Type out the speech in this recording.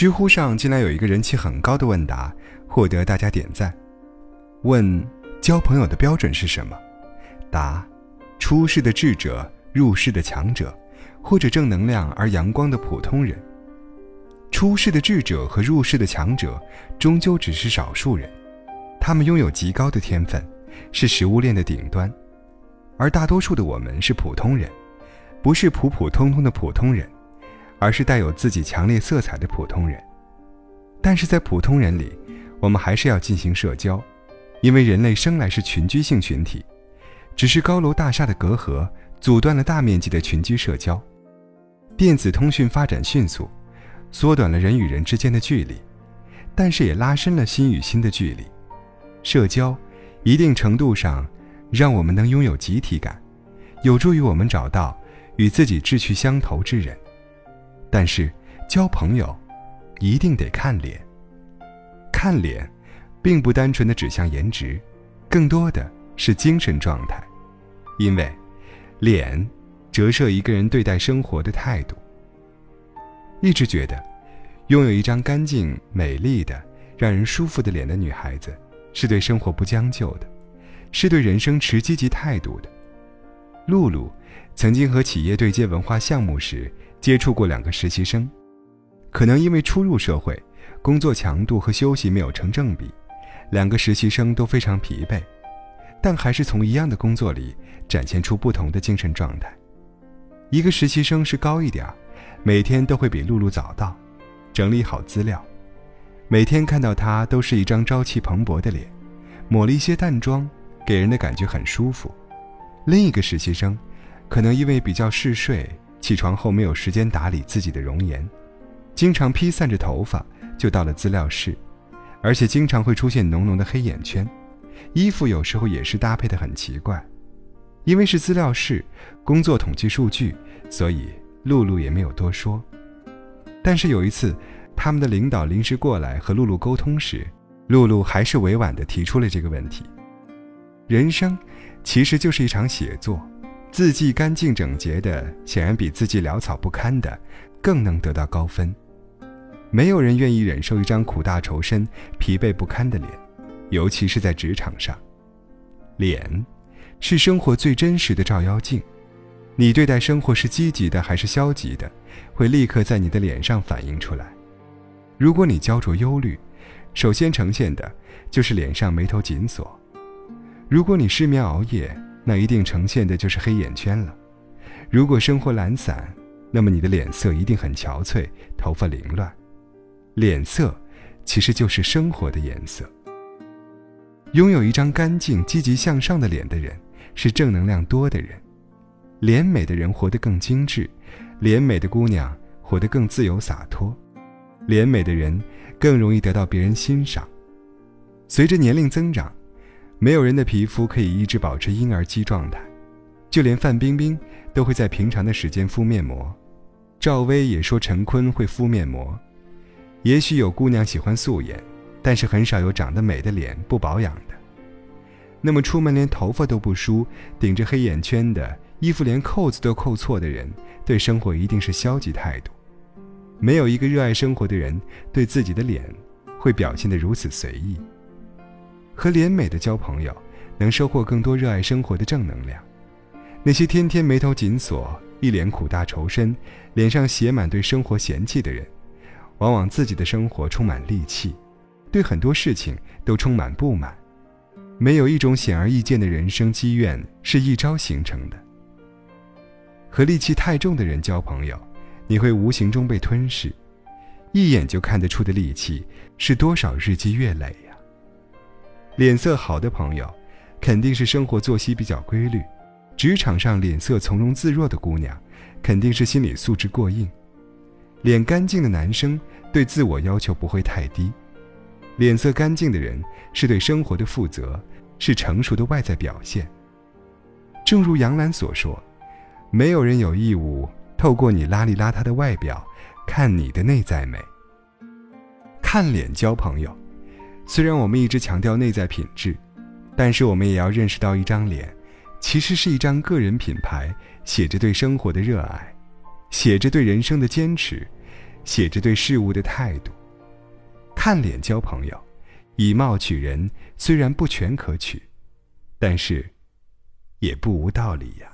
知乎上近来有一个人气很高的问答，获得大家点赞。问交朋友的标准是什么？答：出世的智者，入世的强者，或者正能量而阳光的普通人。出世的智者和入世的强者，终究只是少数人，他们拥有极高的天分，是食物链的顶端，而大多数的我们是普通人，不是普普通通的普通人。而是带有自己强烈色彩的普通人，但是在普通人里，我们还是要进行社交，因为人类生来是群居性群体，只是高楼大厦的隔阂阻断了大面积的群居社交。电子通讯发展迅速，缩短了人与人之间的距离，但是也拉伸了心与心的距离。社交，一定程度上，让我们能拥有集体感，有助于我们找到与自己志趣相投之人。但是，交朋友一定得看脸。看脸，并不单纯的指向颜值，更多的是精神状态，因为脸折射一个人对待生活的态度。一直觉得，拥有一张干净、美丽的、让人舒服的脸的女孩子，是对生活不将就的，是对人生持积极态度的。露露曾经和企业对接文化项目时。接触过两个实习生，可能因为初入社会，工作强度和休息没有成正比，两个实习生都非常疲惫，但还是从一样的工作里展现出不同的精神状态。一个实习生是高一点儿每天都会比露露早到，整理好资料，每天看到他都是一张朝气蓬勃的脸，抹了一些淡妆，给人的感觉很舒服。另一个实习生，可能因为比较嗜睡。起床后没有时间打理自己的容颜，经常披散着头发就到了资料室，而且经常会出现浓浓的黑眼圈，衣服有时候也是搭配的很奇怪。因为是资料室，工作统计数据，所以露露也没有多说。但是有一次，他们的领导临时过来和露露沟通时，露露还是委婉地提出了这个问题。人生，其实就是一场写作。字迹干净整洁的，显然比字迹潦草不堪的，更能得到高分。没有人愿意忍受一张苦大仇深、疲惫不堪的脸，尤其是在职场上。脸，是生活最真实的照妖镜。你对待生活是积极的还是消极的，会立刻在你的脸上反映出来。如果你焦灼忧虑，首先呈现的就是脸上眉头紧锁；如果你失眠熬夜，那一定呈现的就是黑眼圈了。如果生活懒散，那么你的脸色一定很憔悴，头发凌乱。脸色其实就是生活的颜色。拥有一张干净、积极向上的脸的人，是正能量多的人。脸美的人活得更精致，脸美的姑娘活得更自由洒脱，脸美的人更容易得到别人欣赏。随着年龄增长。没有人的皮肤可以一直保持婴儿期状态，就连范冰冰都会在平常的时间敷面膜，赵薇也说陈坤会敷面膜。也许有姑娘喜欢素颜，但是很少有长得美的脸不保养的。那么出门连头发都不梳，顶着黑眼圈的衣服连扣子都扣错的人，对生活一定是消极态度。没有一个热爱生活的人对自己的脸会表现得如此随意。和怜美的交朋友，能收获更多热爱生活的正能量。那些天天眉头紧锁、一脸苦大仇深、脸上写满对生活嫌弃的人，往往自己的生活充满戾气，对很多事情都充满不满。没有一种显而易见的人生积怨是一朝形成的。和戾气太重的人交朋友，你会无形中被吞噬，一眼就看得出的戾气是多少日积月累呀。脸色好的朋友，肯定是生活作息比较规律；职场上脸色从容自若的姑娘，肯定是心理素质过硬；脸干净的男生对自我要求不会太低；脸色干净的人是对生活的负责，是成熟的外在表现。正如杨澜所说：“没有人有义务透过你邋里邋遢的外表，看你的内在美。”看脸交朋友。虽然我们一直强调内在品质，但是我们也要认识到，一张脸，其实是一张个人品牌，写着对生活的热爱，写着对人生的坚持，写着对事物的态度。看脸交朋友，以貌取人，虽然不全可取，但是也不无道理呀。